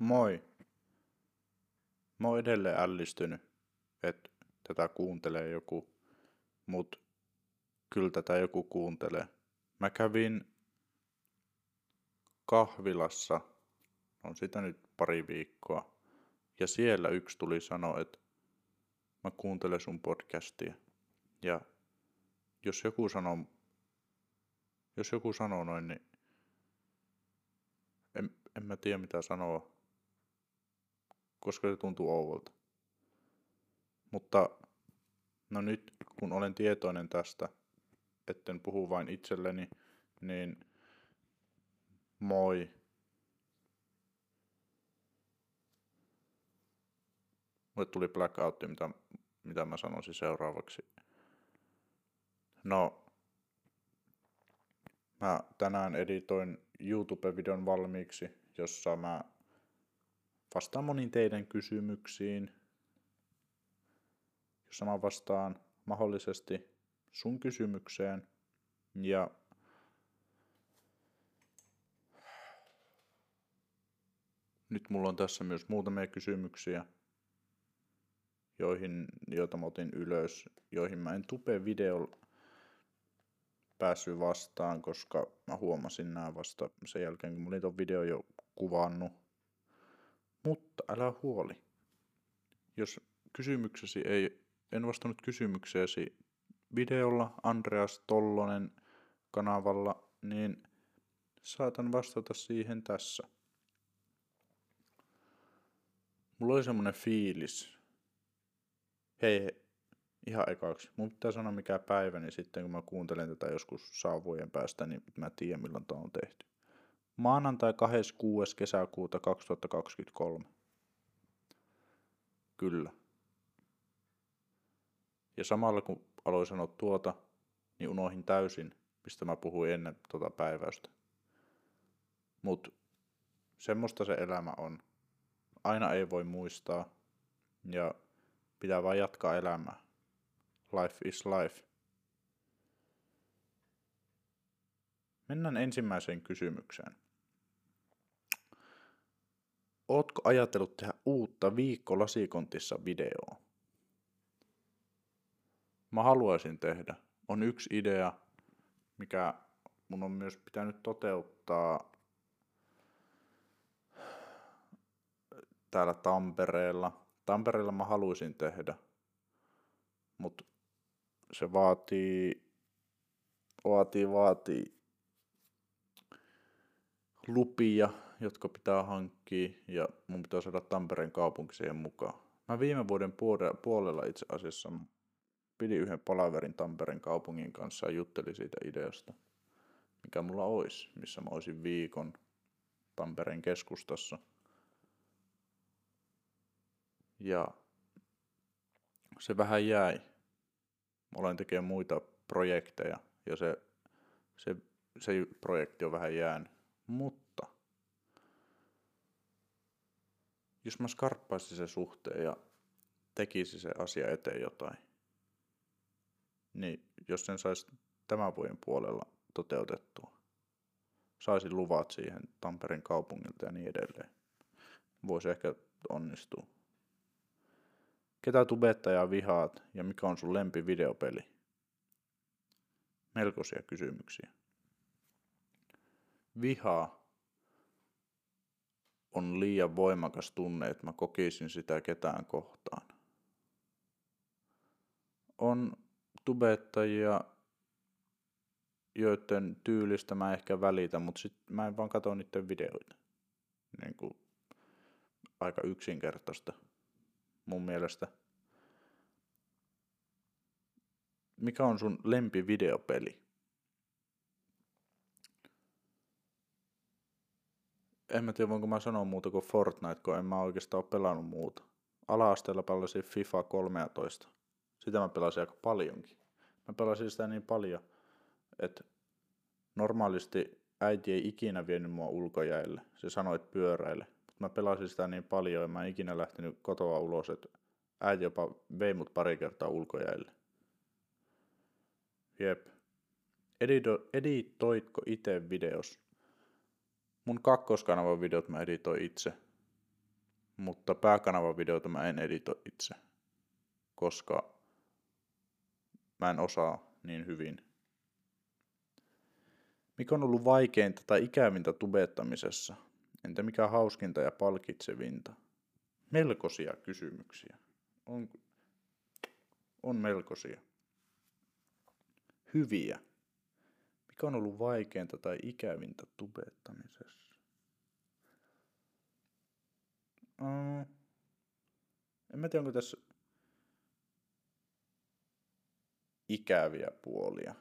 Moi. Mä oon edelleen ällistynyt, että tätä kuuntelee joku, mut kyllä tätä joku kuuntelee. Mä kävin kahvilassa, on sitä nyt pari viikkoa, ja siellä yksi tuli sanoa, että mä kuuntelen sun podcastia. Ja jos joku sanoo, jos joku sanoo noin, niin en, en mä tiedä mitä sanoa, koska se tuntuu ouvolta. Mutta no nyt kun olen tietoinen tästä, etten puhu vain itselleni, niin moi. Mulle tuli blackoutti, mitä, mitä mä sanoisin seuraavaksi. No, mä tänään editoin YouTube-videon valmiiksi, jossa mä vastaan moniin teidän kysymyksiin, jossa mä vastaan mahdollisesti sun kysymykseen ja nyt mulla on tässä myös muutamia kysymyksiä, joihin, joita mä otin ylös, joihin mä en tupe videolla päässyt vastaan, koska mä huomasin nämä vasta sen jälkeen, kun mä olin ton video jo kuvannut. Mutta älä huoli. Jos kysymyksesi ei, en vastannut kysymykseesi videolla Andreas Tollonen kanavalla, niin saatan vastata siihen tässä. Mulla oli semmonen fiilis. Hei, ihan ekaksi. Mun pitää sanoa mikä päivä, niin sitten kun mä kuuntelen tätä joskus saavujen päästä, niin mä tiedän milloin tämä on tehty. Maanantai 26. kesäkuuta 2023. Kyllä. Ja samalla kun aloin sanoa tuota, niin unohin täysin, mistä mä puhuin ennen tuota päiväystä. Mut semmoista se elämä on. Aina ei voi muistaa ja pitää vaan jatkaa elämää. Life is life. Mennään ensimmäiseen kysymykseen. Ootko ajatellut tehdä uutta viikko lasikontissa videoa? Mä haluaisin tehdä. On yksi idea, mikä mun on myös pitänyt toteuttaa täällä Tampereella. Tampereella mä haluaisin tehdä, mutta se vaatii, vaatii, vaatii lupia, jotka pitää hankkia ja mun pitää saada Tampereen kaupunki siihen mukaan. Mä viime vuoden puolella itse asiassa pidin yhden palaverin Tampereen kaupungin kanssa ja juttelin siitä ideasta, mikä mulla olisi, missä mä olisin viikon Tampereen keskustassa. Ja se vähän jäi. Mä olen tekemään muita projekteja ja se, se, se projekti on vähän jäänyt. Mutta jos mä skarppaisin se suhteen ja tekisi se asia eteen jotain, niin jos sen saisi tämän vuoden puolella toteutettua, saisin luvat siihen Tampereen kaupungilta ja niin edelleen. Voisi ehkä onnistua. Ketä tubettajaa vihaat ja mikä on sun lempi videopeli? Melkoisia kysymyksiä. Viha on liian voimakas tunne, että mä kokisin sitä ketään kohtaan. On tubettajia, joiden tyylistä mä ehkä välitän, mutta sit mä en vaan katso niiden videoita. Niin kuin aika yksinkertaista mun mielestä. Mikä on sun lempi En mä tiedä, voinko mä sanoa muuta kuin Fortnite, kun en mä oikeastaan ole pelannut muuta. Ala-asteella pelasin FIFA 13. Sitä mä pelasin aika paljonkin. Mä pelasin sitä niin paljon, että normaalisti äiti ei ikinä vienyt mua ulkojäille. Se sanoi, että pyöräille. Mä pelasin sitä niin paljon, että mä ikinä lähtenyt kotoa ulos, että äiti jopa vei mut pari kertaa ulkojäille. Jep. Edito, editoitko itse videos? Mun kakkoskanavan videot mä editoin itse. mutta pääkanavan videota mä en edito itse, koska mä en osaa niin hyvin. Mikä on ollut vaikeinta tai ikävintä tubettamisessa? Entä mikä hauskinta ja palkitsevinta? Melkoisia kysymyksiä. On, on melkoisia. Hyviä. Mikä on ollut vaikeinta tai ikävintä tubettamisessa? Uh, en mä tiedä, onko tässä ikäviä puolia.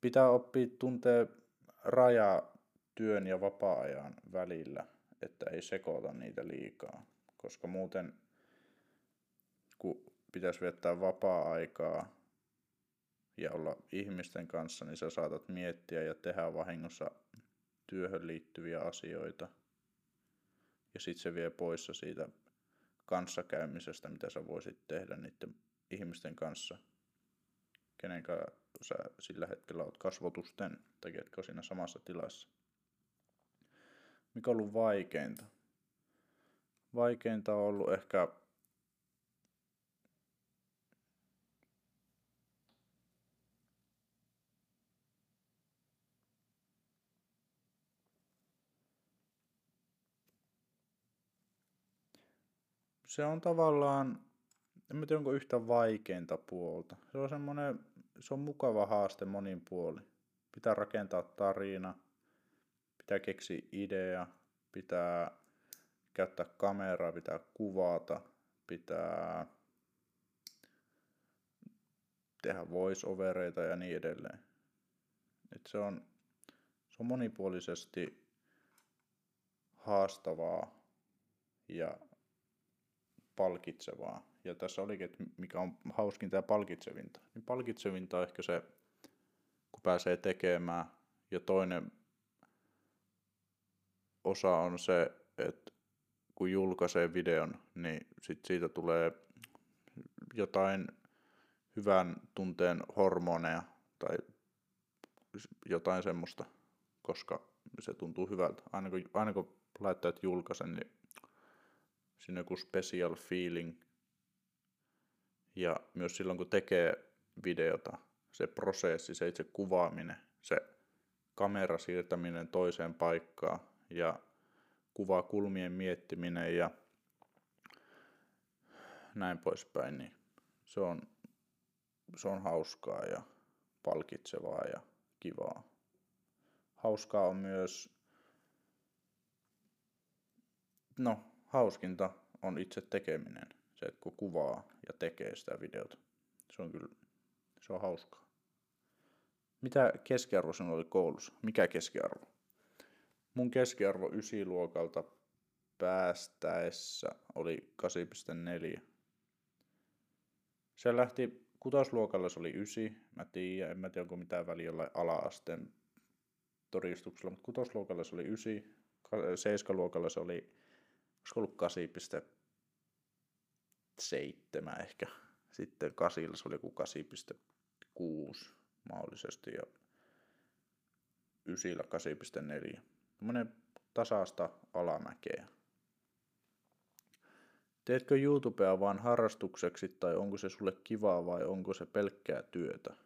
Pitää oppia tuntee rajaa työn ja vapaa-ajan välillä, että ei sekoita niitä liikaa, koska muuten kun pitäisi viettää vapaa-aikaa ja olla ihmisten kanssa, niin sä saatat miettiä ja tehdä vahingossa työhön liittyviä asioita. Ja sitten se vie poissa siitä kanssakäymisestä, mitä sä voisit tehdä niiden ihmisten kanssa, kenen sä sillä hetkellä oot kasvotusten tai ketkä siinä samassa tilassa. Mikä on ollut vaikeinta? Vaikeinta on ollut ehkä se on tavallaan, en mä tiedä onko yhtä vaikeinta puolta. Se on semmoinen, se on mukava haaste monin puoli. Pitää rakentaa tarina, pitää keksiä idea, pitää käyttää kameraa, pitää kuvata, pitää tehdä voice-overeita ja niin edelleen. Et se, on, se on monipuolisesti haastavaa ja palkitsevaa. Ja tässä olikin, että mikä on hauskinta ja palkitsevinta. Niin palkitsevinta on ehkä se, kun pääsee tekemään. Ja toinen osa on se, että kun julkaisee videon, niin sit siitä tulee jotain hyvän tunteen hormoneja tai jotain semmoista, koska se tuntuu hyvältä. Aina kun, aina kun laittajat julkaisen, niin siinä joku special feeling. Ja myös silloin kun tekee videota, se prosessi, se itse kuvaaminen, se kamera siirtäminen toiseen paikkaan ja kuvakulmien miettiminen ja näin poispäin, niin se on, se on hauskaa ja palkitsevaa ja kivaa. Hauskaa on myös, no hauskinta on itse tekeminen. Se, että kun kuvaa ja tekee sitä videota. Se on kyllä, se on hauskaa. Mitä keskiarvo sinulla oli koulussa? Mikä keskiarvo? Mun keskiarvo ysiluokalta päästäessä oli 8,4. Se lähti kutosluokalla se oli 9. Mä tiedän, en mä tiedä onko mitään väliä jollain ala-asteen todistuksella, mutta kutosluokalla se oli 9. Seiskaluokalla se oli olisiko ollut 8,7 ehkä. Sitten kasilla se oli joku 8,6 mahdollisesti ja ysillä 8,4. Tämmöinen tasaista alamäkeä. Teetkö YouTubea vain harrastukseksi tai onko se sulle kivaa vai onko se pelkkää työtä?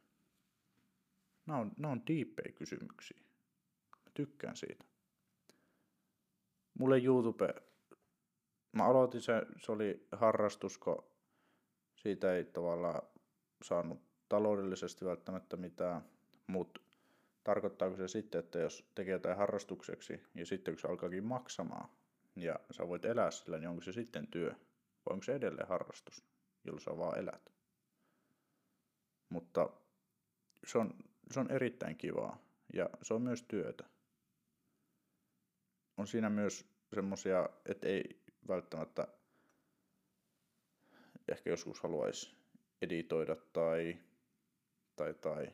Nämä on, nämä on diippejä kysymyksiä. Mä tykkään siitä. Mulle YouTube mä aloitin se, se oli harrastus, kun siitä ei tavallaan saanut taloudellisesti välttämättä mitään, mutta tarkoittaako se sitten, että jos tekee jotain harrastukseksi ja sitten kun se alkaakin maksamaan ja sä voit elää sillä, niin onko se sitten työ vai onko se edelleen harrastus, jolla sä vaan elät. Mutta se on, se on erittäin kivaa ja se on myös työtä. On siinä myös semmosia, että ei, välttämättä ehkä joskus haluaisi editoida tai, tai, tai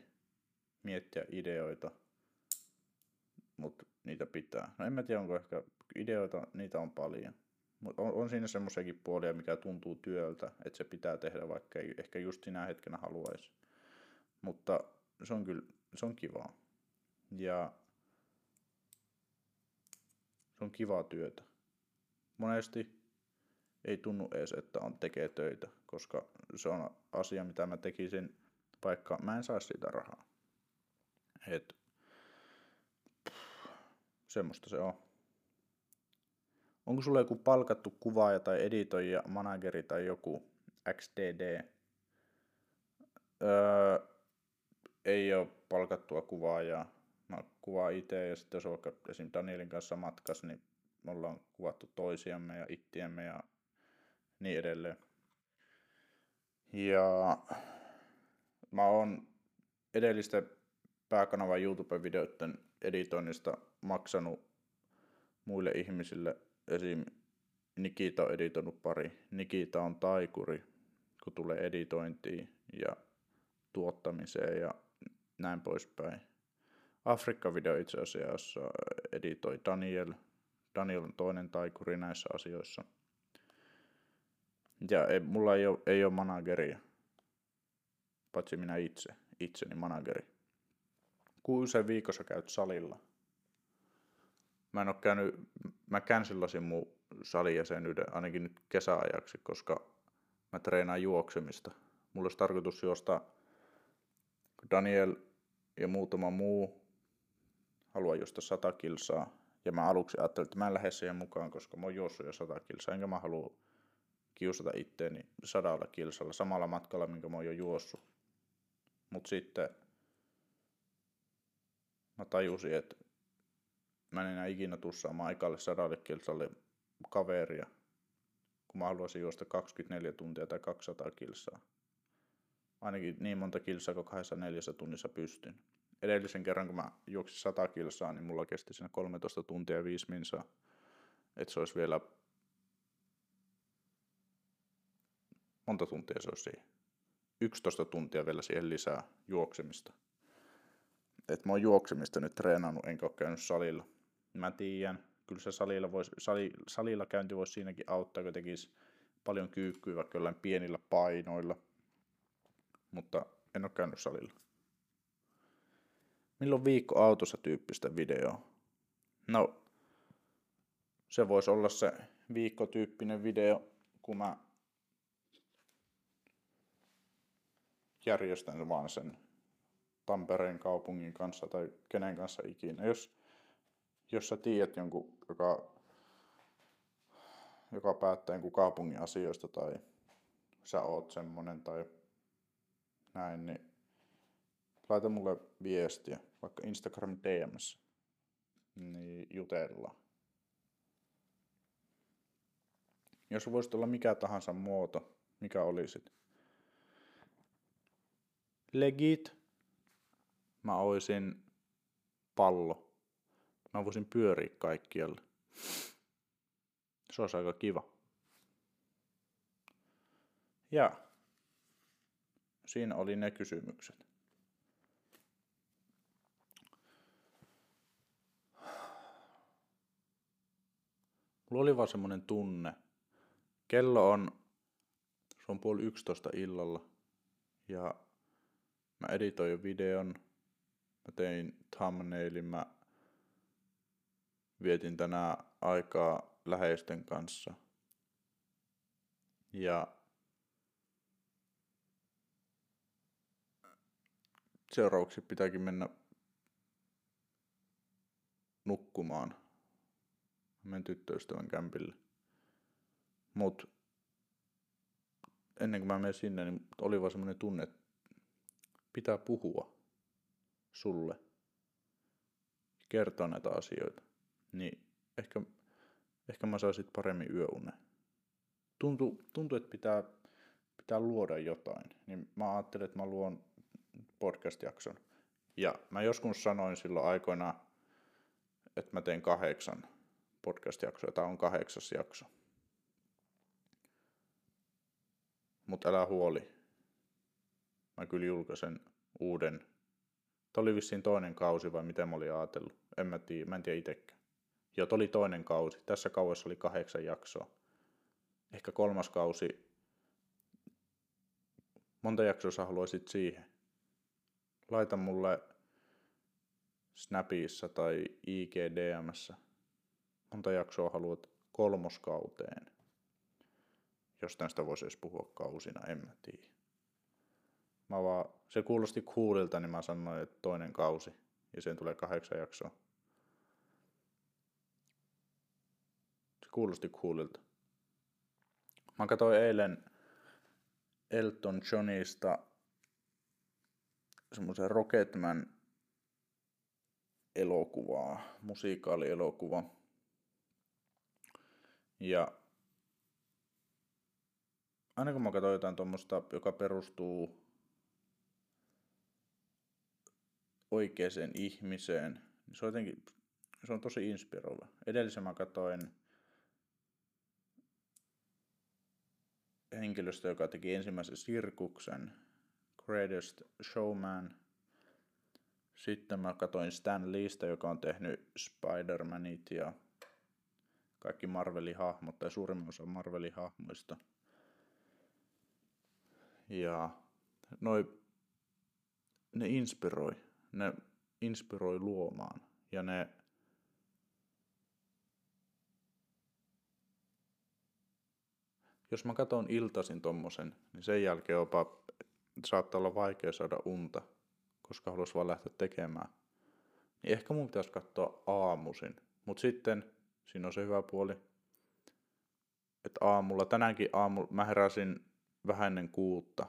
miettiä ideoita, mutta niitä pitää. No en mä tiedä, onko ehkä ideoita, niitä on paljon. Mutta on, on siinä semmoisiakin puolia, mikä tuntuu työltä, että se pitää tehdä, vaikka ei ehkä just sinä hetkenä haluaisi. Mutta se on kyllä, se on kivaa. Ja se on kivaa työtä. Monesti ei tunnu edes, että on tekee töitä, koska se on asia, mitä mä tekisin, vaikka mä en saa siitä rahaa. Et, semmoista se on. Onko sulla joku palkattu kuvaaja tai editoija, manageri tai joku XDD? Öö, ei ole palkattua kuvaajaa. Mä kuvaan itse ja sitten jos on vaikka esim. Danielin kanssa matkas, niin me ollaan kuvattu toisiamme ja ittiemme ja niin edelleen. Ja mä oon edellisten pääkanavan YouTube-videoiden editoinnista maksanut muille ihmisille. Esim. Nikita on editoinut pari. Nikita on taikuri, kun tulee editointiin ja tuottamiseen ja näin poispäin. Afrikka-video itse asiassa editoi Daniel. Daniel on toinen taikuri näissä asioissa. Ja ei, mulla ei ole, ei ole manageria, paitsi minä itse, itseni manageri. Kuusen viikossa käyt salilla? Mä en ole käynyt, mä cancellasin mun salijäsenyyden ainakin nyt kesäajaksi, koska mä treenaan juoksemista. Mulla olisi tarkoitus juosta Daniel ja muutama muu haluaa juosta 100 kilsaa. Ja mä aluksi ajattelin, että mä en lähde siihen mukaan, koska mä oon juossut jo 100 kilsaa, enkä mä halua kiusata itteeni sadalla kilsalla samalla matkalla, minkä mä oon jo juossut. Mut sitten mä tajusin, että mä en enää ikinä tuu saamaan aikalle sadalle kilsalle kaveria, kun mä haluaisin juosta 24 tuntia tai 200 kilsaa. Ainakin niin monta kilsaa kuin 24 tunnissa pystyn. Edellisen kerran, kun mä juoksin 100 kilsaa, niin mulla kesti siinä 13 tuntia ja 5 minsaa. Että se olisi vielä... Monta tuntia se olisi siihen? 11 tuntia vielä siihen lisää juoksemista. Et mä oon juoksemista nyt treenannut, enkä ole käynyt salilla. Mä tiedän, kyllä se salilla, vois, sali, salilla käynti voisi siinäkin auttaa, kun tekisi paljon kyykkyä vaikka jollain pienillä painoilla. Mutta en ole käynyt salilla. Milloin viikko autossa tyyppistä videoa? No, se voisi olla se viikkotyyppinen video, kun mä järjestän vaan sen Tampereen kaupungin kanssa tai kenen kanssa ikinä. Jos, jos sä tiedät jonkun, joka, joka päättää jonkun kaupungin asioista tai sä oot semmonen tai näin, niin laita mulle viestiä, vaikka Instagram DMs, niin jutellaan. Jos voisit olla mikä tahansa muoto, mikä olisit? Legit. Mä oisin pallo. Mä voisin pyöriä kaikkialle. Se olisi aika kiva. Ja siinä oli ne kysymykset. Mulla oli vaan semmonen tunne. Kello on, se on puoli yksitoista illalla. Ja mä editoin jo videon. Mä tein thumbnailin. Mä vietin tänään aikaa läheisten kanssa. Ja seuraavaksi pitääkin mennä nukkumaan. Menen tyttöystävän kämpille. Mut ennen kuin mä menen sinne, niin oli vaan semmonen tunne, että pitää puhua sulle. Kertoa näitä asioita. Niin ehkä, ehkä mä saisin paremmin yöunen. Tuntuu, tuntuu, että pitää, pitää luoda jotain. Niin mä ajattelin, että mä luon podcast-jakson. Ja mä joskus sanoin silloin aikoina, että mä teen kahdeksan podcast-jaksoa. Tämä on kahdeksas jakso. Mutta älä huoli. Mä kyllä julkaisen uuden. Tämä oli vissiin toinen kausi vai miten mä olin ajatellut. En mä tiedä, mä en tiedä itsekään. Joo, oli toinen kausi. Tässä kauessa oli kahdeksan jaksoa. Ehkä kolmas kausi. Monta jaksoa sä haluaisit siihen? Laita mulle Snapissa tai IGDMssä monta jaksoa haluat kolmoskauteen. Jos tästä voisi edes puhua kausina, en mä tiedä. Mä vaan, se kuulosti coolilta, niin mä sanoin, että toinen kausi. Ja sen tulee kahdeksan jaksoa. Se kuulosti coolilta. Mä katsoin eilen Elton Johnista semmoisen Rocketman elokuvaa, musiikaalielokuva. Ja aina kun mä katson jotain tuommoista, joka perustuu oikeaan ihmiseen, niin se on jotenkin, se on tosi inspiroiva. Edellisen mä katsoin henkilöstä, joka teki ensimmäisen sirkuksen, Greatest Showman. Sitten mä katsoin Stan Leestä, joka on tehnyt Spider-Manit ja kaikki Marvelin hahmot, tai suurimman osa Marvelin hahmoista. Ja noi, ne inspiroi, ne inspiroi luomaan. Ja ne jos mä katson iltasin tommosen, niin sen jälkeen jopa saattaa olla vaikea saada unta, koska haluaisi vaan lähteä tekemään. Niin ehkä mun pitäisi katsoa aamusin. Mutta sitten siinä on se hyvä puoli, että aamulla, tänäänkin aamulla, mä heräsin vähän ennen kuutta.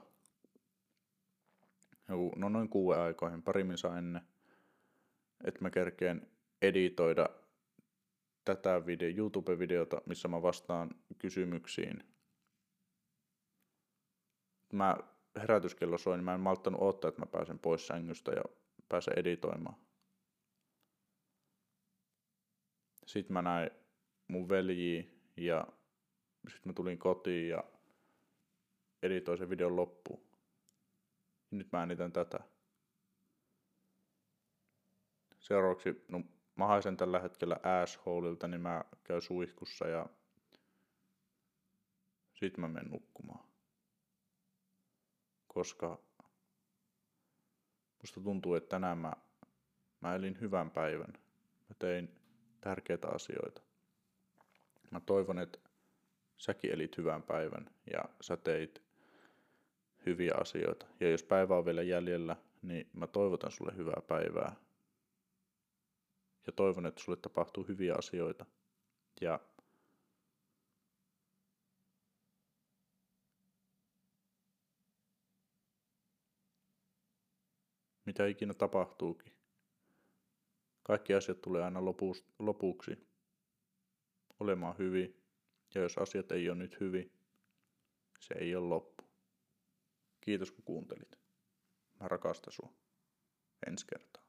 Joku, no noin kuuden aikoihin, pari minsa ennen, että mä kerkeen editoida tätä video, YouTube-videota, missä mä vastaan kysymyksiin mä herätyskello soi, niin mä en malttanut odottaa, että mä pääsen pois sängystä ja pääsen editoimaan. Sitten mä näin mun veljiä ja sitten mä tulin kotiin ja editoin sen videon loppuun. Nyt mä äänitän tätä. Seuraavaksi, no mä haisen tällä hetkellä assholeilta, niin mä käyn suihkussa ja sitten mä menen nukkumaan koska musta tuntuu, että tänään mä, mä elin hyvän päivän. Mä tein tärkeitä asioita. Mä toivon, että säkin elit hyvän päivän ja sä teit hyviä asioita. Ja jos päivä on vielä jäljellä, niin mä toivotan sulle hyvää päivää. Ja toivon, että sulle tapahtuu hyviä asioita. Ja mitä ikinä tapahtuukin. Kaikki asiat tulee aina lopuksi olemaan hyvin, ja jos asiat ei ole nyt hyvin, se ei ole loppu. Kiitos kun kuuntelit. Mä rakastan sua. Ensi kertaa.